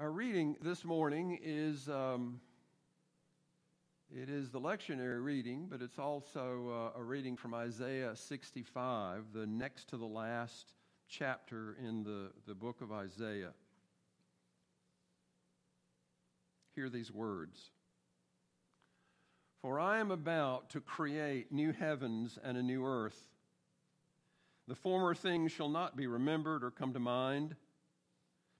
Our reading this morning is um, it is the lectionary reading, but it's also uh, a reading from Isaiah 65, the next to the last chapter in the, the book of Isaiah. Hear these words. For I am about to create new heavens and a new earth. The former things shall not be remembered or come to mind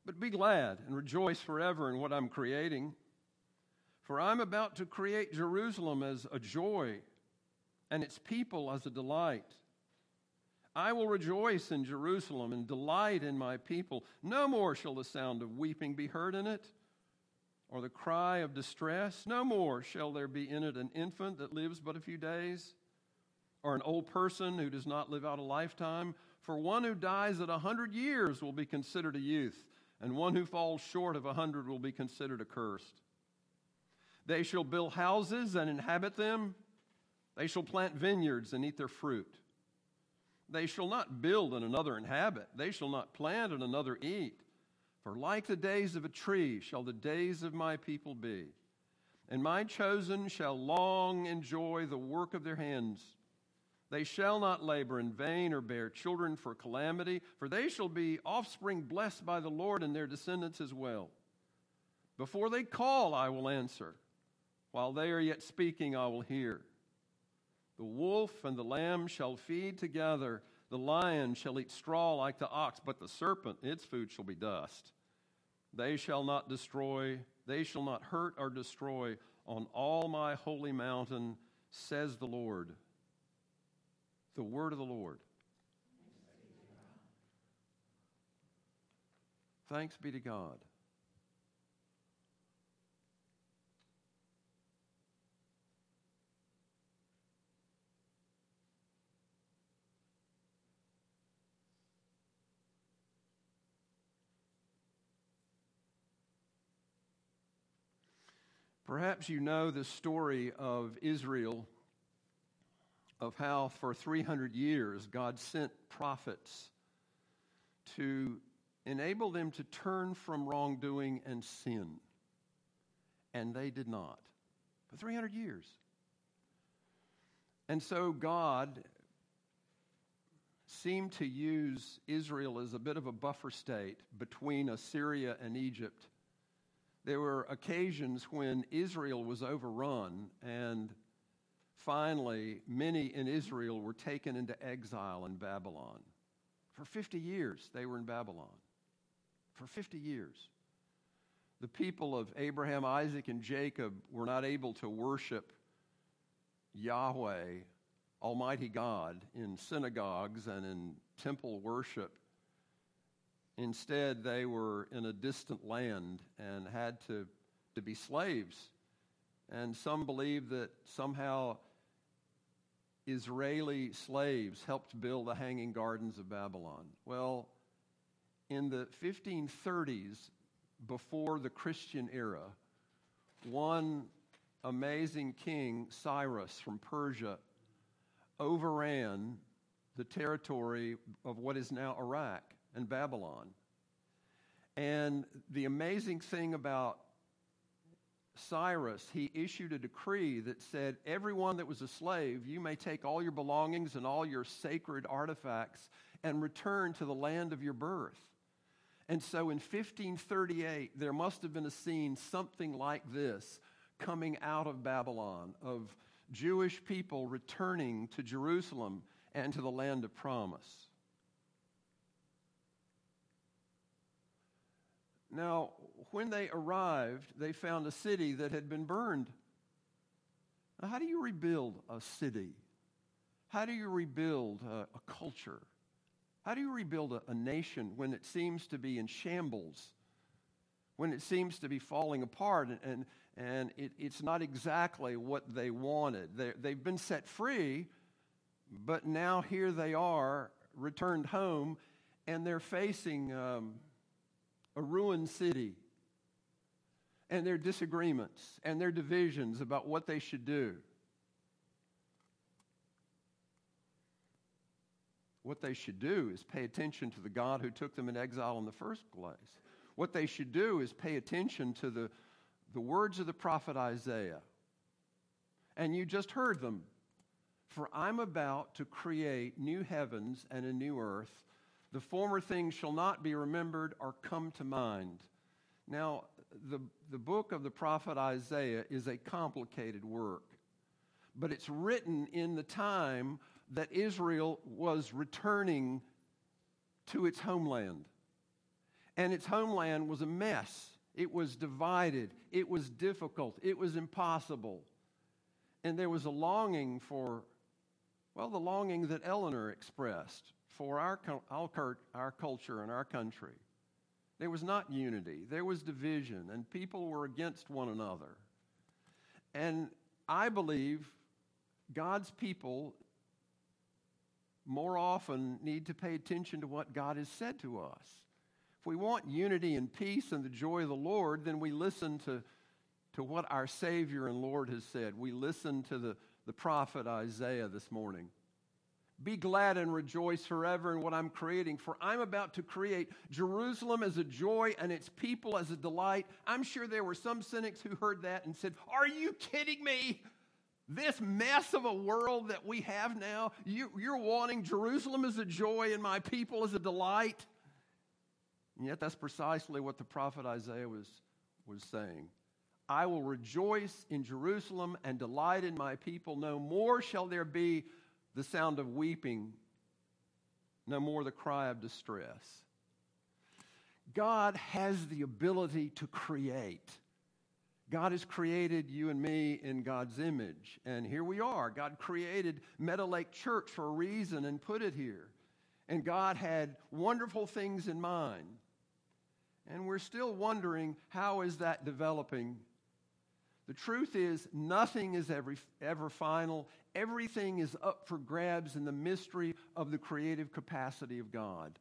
but be glad and rejoice forever in what I'm creating. For I'm about to create Jerusalem as a joy and its people as a delight. I will rejoice in Jerusalem and delight in my people. No more shall the sound of weeping be heard in it, or the cry of distress. No more shall there be in it an infant that lives but a few days, or an old person who does not live out a lifetime. For one who dies at a hundred years will be considered a youth and one who falls short of a hundred will be considered accursed. They shall build houses and inhabit them. They shall plant vineyards and eat their fruit. They shall not build and another inhabit. They shall not plant and another eat. For like the days of a tree shall the days of my people be. And my chosen shall long enjoy the work of their hands. They shall not labor in vain or bear children for calamity, for they shall be offspring blessed by the Lord and their descendants as well. Before they call, I will answer. While they are yet speaking, I will hear. The wolf and the lamb shall feed together. The lion shall eat straw like the ox, but the serpent, its food shall be dust. They shall not destroy, they shall not hurt or destroy on all my holy mountain, says the Lord the word of the Lord. Thanks be to God. Perhaps you know the story of Israel of how for 300 years God sent prophets to enable them to turn from wrongdoing and sin. And they did not. For 300 years. And so God seemed to use Israel as a bit of a buffer state between Assyria and Egypt. There were occasions when Israel was overrun and finally, many in Israel were taken into exile in Babylon. For 50 years, they were in Babylon. For 50 years. The people of Abraham, Isaac, and Jacob were not able to worship Yahweh, Almighty God, in synagogues and in temple worship. Instead, they were in a distant land and had to, to be slaves. And some believe that somehow Israeli slaves helped build the Hanging Gardens of Babylon. Well, in the 1530s, before the Christian era, one amazing king, Cyrus from Persia, overran the territory of what is now Iraq and Babylon. And the amazing thing about Cyrus, he issued a decree that said, Everyone that was a slave, you may take all your belongings and all your sacred artifacts and return to the land of your birth. And so in 1538, there must have been a scene something like this coming out of Babylon of Jewish people returning to Jerusalem and to the land of promise. Now, when they arrived, they found a city that had been burned. Now, how do you rebuild a city? How do you rebuild a, a culture? How do you rebuild a, a nation when it seems to be in shambles? When it seems to be falling apart and, and, and it, it's not exactly what they wanted? they they've been set free, but now here they are, returned home, and they're facing um, a ruined city and their disagreements and their divisions about what they should do. What they should do is pay attention to the God who took them in exile in the first place. what they should do is pay attention to the, the words of the prophet Isaiah. And you just heard them. For I'm about to create new heavens and a new earth. The former things shall not be remembered or come to mind. Now, the, the book of the prophet Isaiah is a complicated work, but it's written in the time that Israel was returning to its homeland. And its homeland was a mess. It was divided. It was difficult. It was impossible. And there was a longing for, well, the longing that Eleanor expressed for our, our, our culture and our country. There was not unity, there was division, and people were against one another. And I believe God's people more often need to pay attention to what God has said to us. If we want unity and peace and the joy of the Lord, then we listen to, to what our Savior and Lord has said. We listen to the, the prophet Isaiah this morning. Be glad and rejoice forever in what I'm creating, for I'm about to create Jerusalem as a joy and its people as a delight. I'm sure there were some cynics who heard that and said, Are you kidding me? This mess of a world that we have now, you, are wanting Jerusalem as a joy and my people as a delight? And yet, that's precisely what the prophet Isaiah was, was saying. I will rejoice in Jerusalem and delight in my people. No more shall there be the sound of weeping, no more the cry of distress. God has the ability to create. God has created you and me in God's image. And here we are. God created Meadow Lake Church for a reason and put it here. And God had wonderful things in mind. And we're still wondering how is that developing the truth is, nothing is ever, ever final. Everything is up for grabs in the mystery of the creative capacity of God.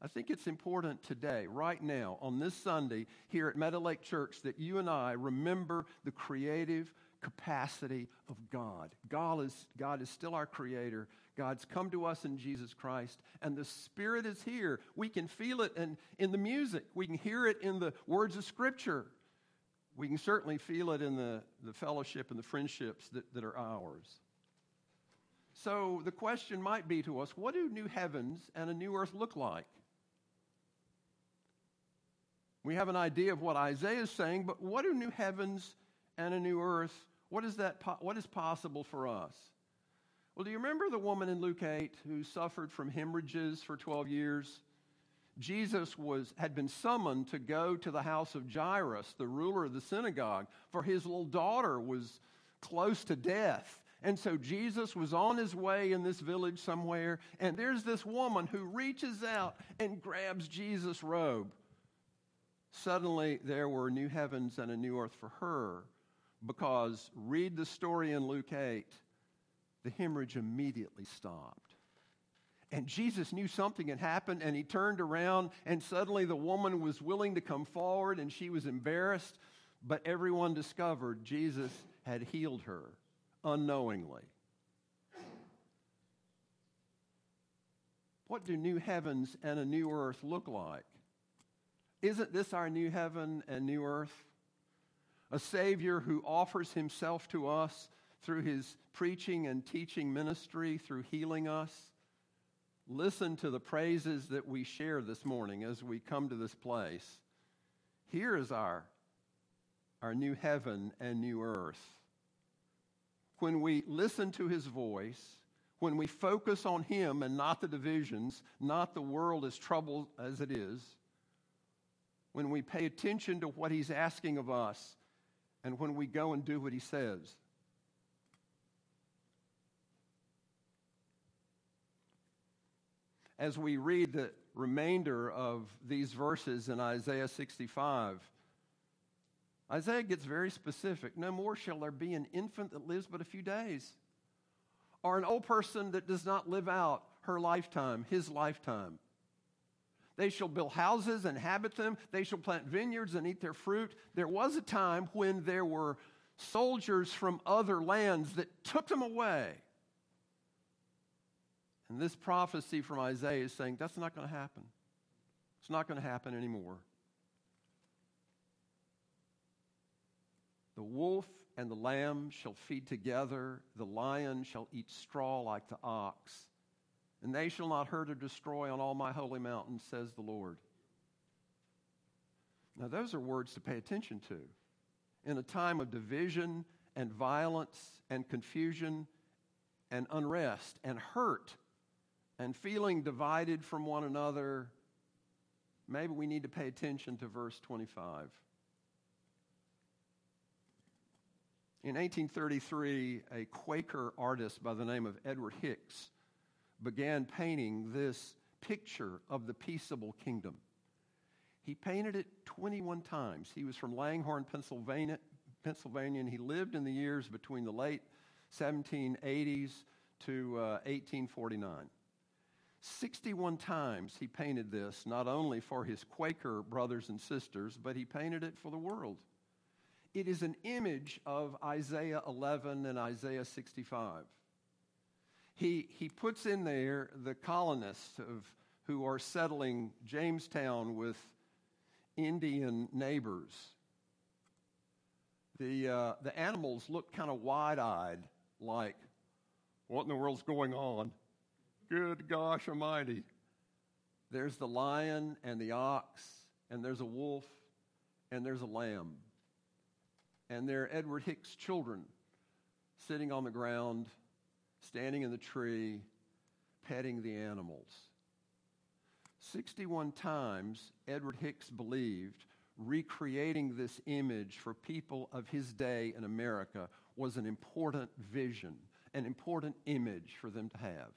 I think it's important today, right now, on this Sunday here at Meadow Lake Church, that you and I remember the creative capacity of God. God is, God is still our creator. God's come to us in Jesus Christ, and the Spirit is here. We can feel it in, in the music, we can hear it in the words of Scripture we can certainly feel it in the, the fellowship and the friendships that, that are ours. So the question might be to us what do new heavens and a new earth look like? We have an idea of what Isaiah is saying, but what do new heavens and a new earth, what is, that, what is possible for us? Well, do you remember the woman in Luke 8 who suffered from hemorrhages for 12 years? Jesus was, had been summoned to go to the house of Jairus, the ruler of the synagogue, for his little daughter was close to death. And so Jesus was on his way in this village somewhere, and there's this woman who reaches out and grabs Jesus' robe. Suddenly, there were new heavens and a new earth for her, because read the story in Luke 8, the hemorrhage immediately stopped. And Jesus knew something had happened, and he turned around, and suddenly the woman was willing to come forward, and she was embarrassed. But everyone discovered Jesus had healed her unknowingly. What do new heavens and a new earth look like? Isn't this our new heaven and new earth? A Savior who offers himself to us through his preaching and teaching ministry, through healing us listen to the praises that we share this morning as we come to this place. Here is our, our new heaven and new earth. When we listen to his voice, when we focus on him and not the divisions, not the world as troubled as it is, when we pay attention to what he's asking of us, and when we go and do what he says. As we read the remainder of these verses in Isaiah 65, Isaiah gets very specific. No more shall there be an infant that lives but a few days, or an old person that does not live out her lifetime, his lifetime. They shall build houses and habit them. They shall plant vineyards and eat their fruit. There was a time when there were soldiers from other lands that took them away and this prophecy from Isaiah is saying that's not going to happen. It's not going to happen anymore. The wolf and the lamb shall feed together, the lion shall eat straw like the ox, and they shall not hurt or destroy on all my holy mountains, says the Lord. Now, those are words to pay attention to. In a time of division and violence and confusion and unrest and hurt and feeling divided from one another, maybe we need to pay attention to verse 25. In 1833, a Quaker artist by the name of Edward Hicks began painting this picture of the peaceable kingdom. He painted it 21 times. He was from Langhorne, Pennsylvania, Pennsylvania, and he lived in the years between the late 1780s to uh, 1849. 61 times he painted this, not only for his Quaker brothers and sisters, but he painted it for the world. It is an image of Isaiah 11 and Isaiah 65. He, he puts in there the colonists of, who are settling Jamestown with Indian neighbors. The, uh, the animals look kind of wide eyed, like, what in the world's going on? Good gosh almighty. There's the lion and the ox, and there's a wolf, and there's a lamb. And there are Edward Hicks' children sitting on the ground, standing in the tree, petting the animals. 61 times, Edward Hicks believed recreating this image for people of his day in America was an important vision, an important image for them to have.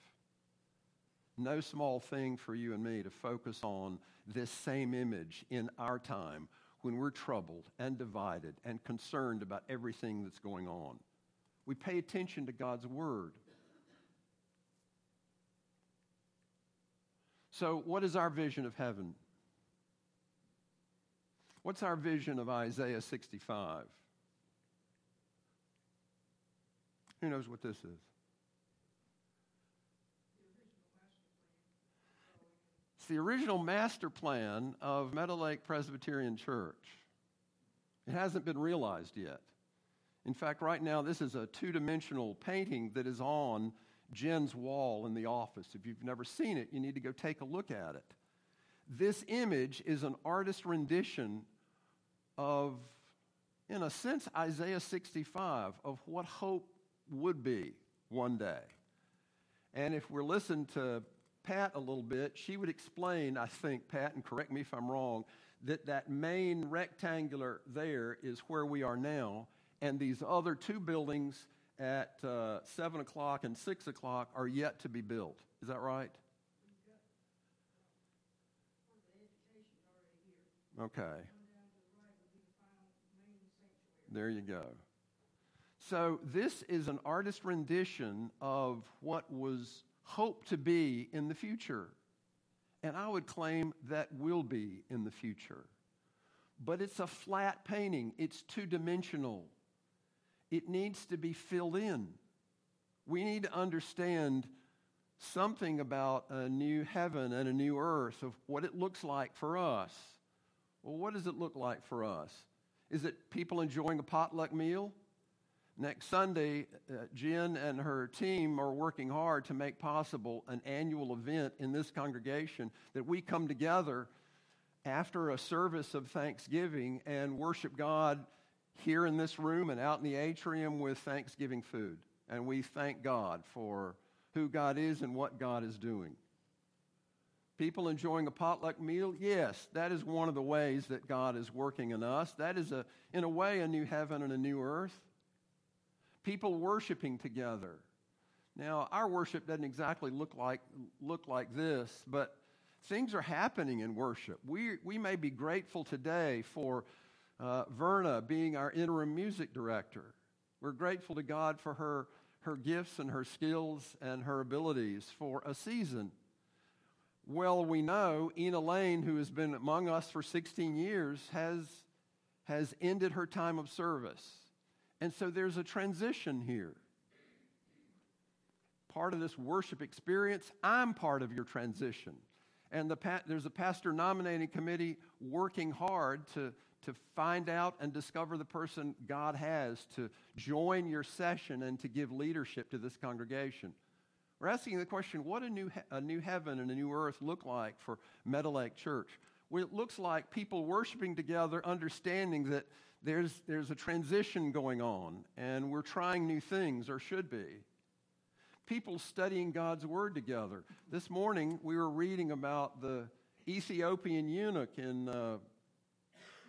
No small thing for you and me to focus on this same image in our time when we're troubled and divided and concerned about everything that's going on. We pay attention to God's Word. So, what is our vision of heaven? What's our vision of Isaiah 65? Who knows what this is? The original master plan of Meadow Lake Presbyterian Church. It hasn't been realized yet. In fact, right now, this is a two dimensional painting that is on Jen's wall in the office. If you've never seen it, you need to go take a look at it. This image is an artist rendition of, in a sense, Isaiah 65 of what hope would be one day. And if we're listening to Pat a little bit, she would explain, I think, Pat, and correct me if I'm wrong, that that main rectangular there is where we are now, and these other two buildings at uh, 7 o'clock and 6 o'clock are yet to be built. Is that right? Okay. There you go. So, this is an artist rendition of what was hoped to be in the future. And I would claim that will be in the future. But it's a flat painting, it's two dimensional it needs to be filled in. We need to understand something about a new heaven and a new earth, of what it looks like for us. Well, what does it look like for us? Is it people enjoying a potluck meal? Next Sunday, uh, Jen and her team are working hard to make possible an annual event in this congregation that we come together after a service of thanksgiving and worship God here in this room and out in the atrium with Thanksgiving food. And we thank God for who God is and what God is doing. People enjoying a potluck meal? Yes, that is one of the ways that God is working in us. That is, a, in a way, a new heaven and a new earth. People worshiping together. Now, our worship doesn't exactly look like, look like this, but things are happening in worship. We, we may be grateful today for uh, Verna being our interim music director. We're grateful to God for her, her gifts and her skills and her abilities for a season. Well, we know Ina Lane, who has been among us for 16 years, has, has ended her time of service. And so there's a transition here. Part of this worship experience, I'm part of your transition. And the, there's a pastor nominating committee working hard to to find out and discover the person God has to join your session and to give leadership to this congregation. We're asking the question what a new, a new heaven and a new earth look like for Meadow Lake Church? Well, it looks like people worshiping together, understanding that there's, there's a transition going on and we're trying new things, or should be. People studying God's Word together. This morning we were reading about the Ethiopian eunuch in uh,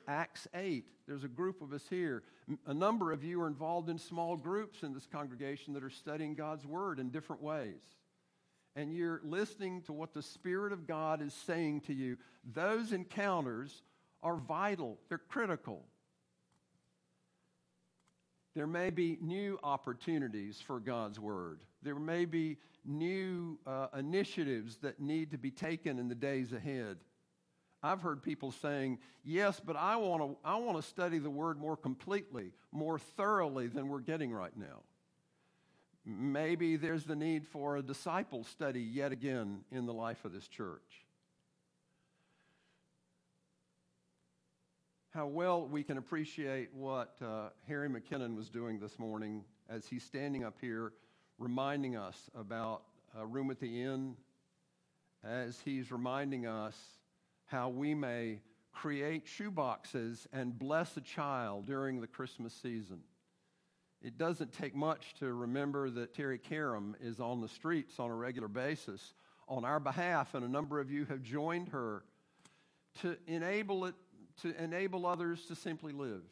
Acts 8. There's a group of us here. A number of you are involved in small groups in this congregation that are studying God's Word in different ways. And you're listening to what the Spirit of God is saying to you. Those encounters are vital, they're critical. There may be new opportunities for God's Word. There may be new uh, initiatives that need to be taken in the days ahead. I've heard people saying, yes, but I want to I want to study the word more completely, more thoroughly than we're getting right now. Maybe there's the need for a disciple study yet again in the life of this church. How well we can appreciate what uh, Harry McKinnon was doing this morning as he's standing up here reminding us about a room at the inn, as he's reminding us how we may create shoeboxes and bless a child during the Christmas season. It doesn't take much to remember that Terry Karam is on the streets on a regular basis on our behalf, and a number of you have joined her to enable it to enable others to simply live.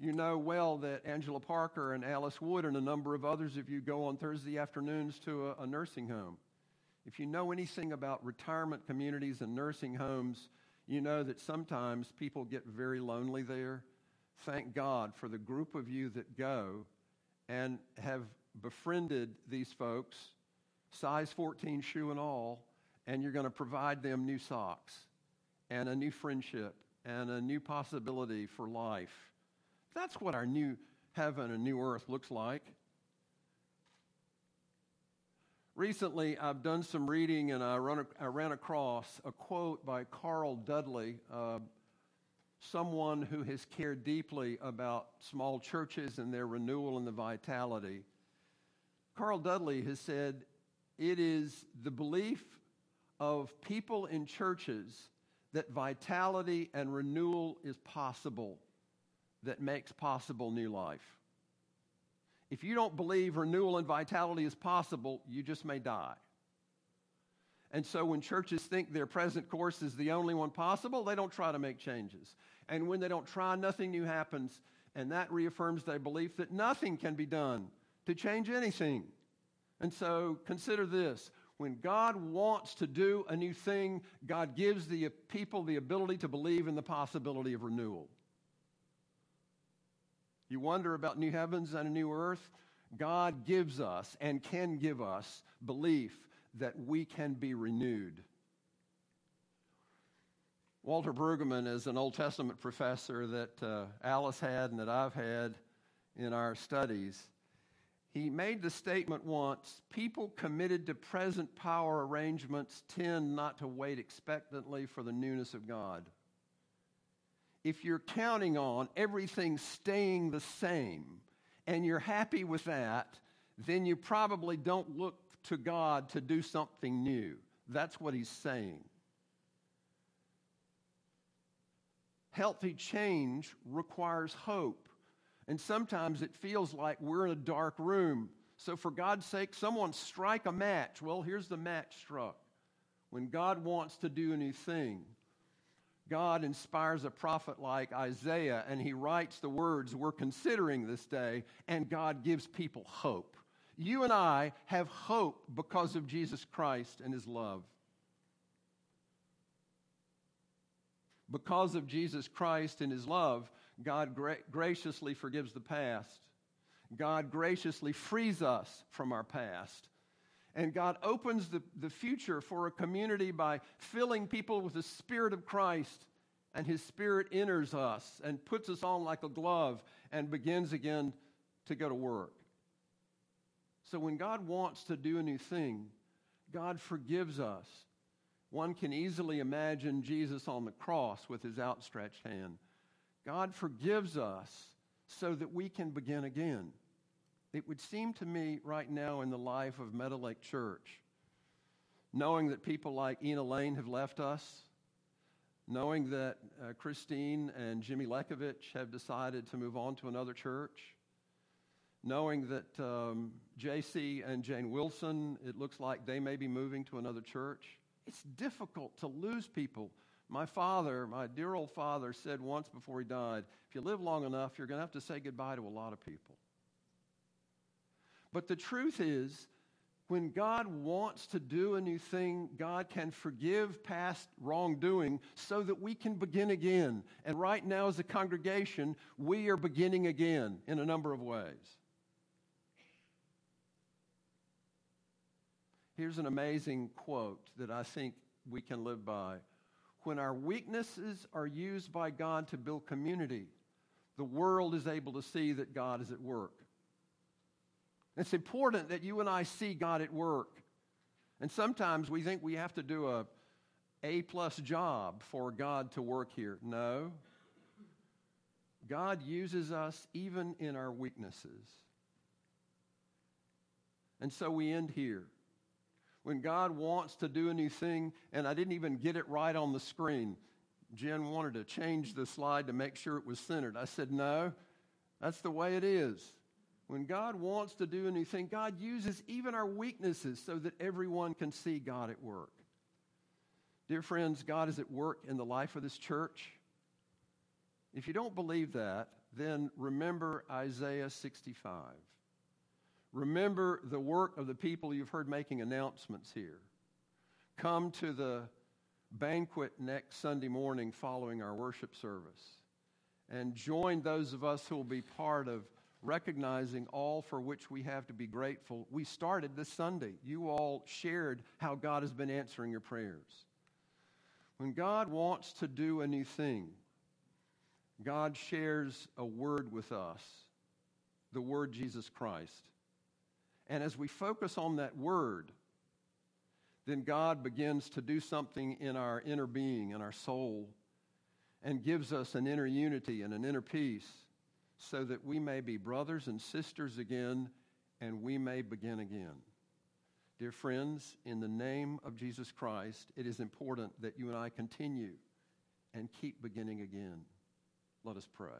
You know well that Angela Parker and Alice Wood and a number of others of you go on Thursday afternoons to a, a nursing home. If you know anything about retirement communities and nursing homes, you know that sometimes people get very lonely there. Thank God for the group of you that go and have befriended these folks, size 14 shoe and all, and you're going to provide them new socks and a new friendship and a new possibility for life. That's what our new heaven and new earth looks like. Recently, I've done some reading and I, run, I ran across a quote by Carl Dudley, uh, someone who has cared deeply about small churches and their renewal and the vitality. Carl Dudley has said, It is the belief of people in churches that vitality and renewal is possible that makes possible new life. If you don't believe renewal and vitality is possible, you just may die. And so when churches think their present course is the only one possible, they don't try to make changes. And when they don't try, nothing new happens. And that reaffirms their belief that nothing can be done to change anything. And so consider this when God wants to do a new thing, God gives the people the ability to believe in the possibility of renewal. You wonder about new heavens and a new earth? God gives us and can give us belief that we can be renewed. Walter Brueggemann is an Old Testament professor that uh, Alice had and that I've had in our studies. He made the statement once people committed to present power arrangements tend not to wait expectantly for the newness of God if you're counting on everything staying the same and you're happy with that, then you probably don't look to God to do something new. That's what he's saying. Healthy change requires hope. And sometimes it feels like we're in a dark room. So, for God's sake, someone strike a match. Well, here's the match struck. When God wants to do a new thing, God inspires a prophet like Isaiah and he writes the words we're considering this day, and God gives people hope. You and I have hope because of Jesus Christ and his love. Because of Jesus Christ and his love, God gra- graciously forgives the past. God graciously frees us from our past. And God opens the, the future for a community by filling people with the Spirit of Christ. And His Spirit enters us and puts us on like a glove and begins again to go to work. So when God wants to do a new thing, God forgives us. One can easily imagine Jesus on the cross with his outstretched hand. God forgives us so that we can begin again. It would seem to me right now in the life of Meadow Lake Church, knowing that people like Ina Lane have left us, knowing that uh, Christine and Jimmy Lekovich have decided to move on to another church, knowing that um, JC and Jane Wilson, it looks like they may be moving to another church. It's difficult to lose people. My father, my dear old father, said once before he died if you live long enough, you're going to have to say goodbye to a lot of people. But the truth is, when God wants to do a new thing, God can forgive past wrongdoing so that we can begin again. And right now, as a congregation, we are beginning again in a number of ways. Here's an amazing quote that I think we can live by. When our weaknesses are used by God to build community, the world is able to see that God is at work. It's important that you and I see God at work. And sometimes we think we have to do a A plus job for God to work here. No. God uses us even in our weaknesses. And so we end here. When God wants to do a new thing, and I didn't even get it right on the screen. Jen wanted to change the slide to make sure it was centered. I said, no, that's the way it is. When God wants to do anything, God uses even our weaknesses so that everyone can see God at work. Dear friends, God is at work in the life of this church. If you don't believe that, then remember Isaiah 65. Remember the work of the people you've heard making announcements here. Come to the banquet next Sunday morning following our worship service and join those of us who will be part of recognizing all for which we have to be grateful. We started this Sunday. You all shared how God has been answering your prayers. When God wants to do a new thing, God shares a word with us, the word Jesus Christ. And as we focus on that word, then God begins to do something in our inner being, in our soul, and gives us an inner unity and an inner peace so that we may be brothers and sisters again and we may begin again. Dear friends, in the name of Jesus Christ, it is important that you and I continue and keep beginning again. Let us pray.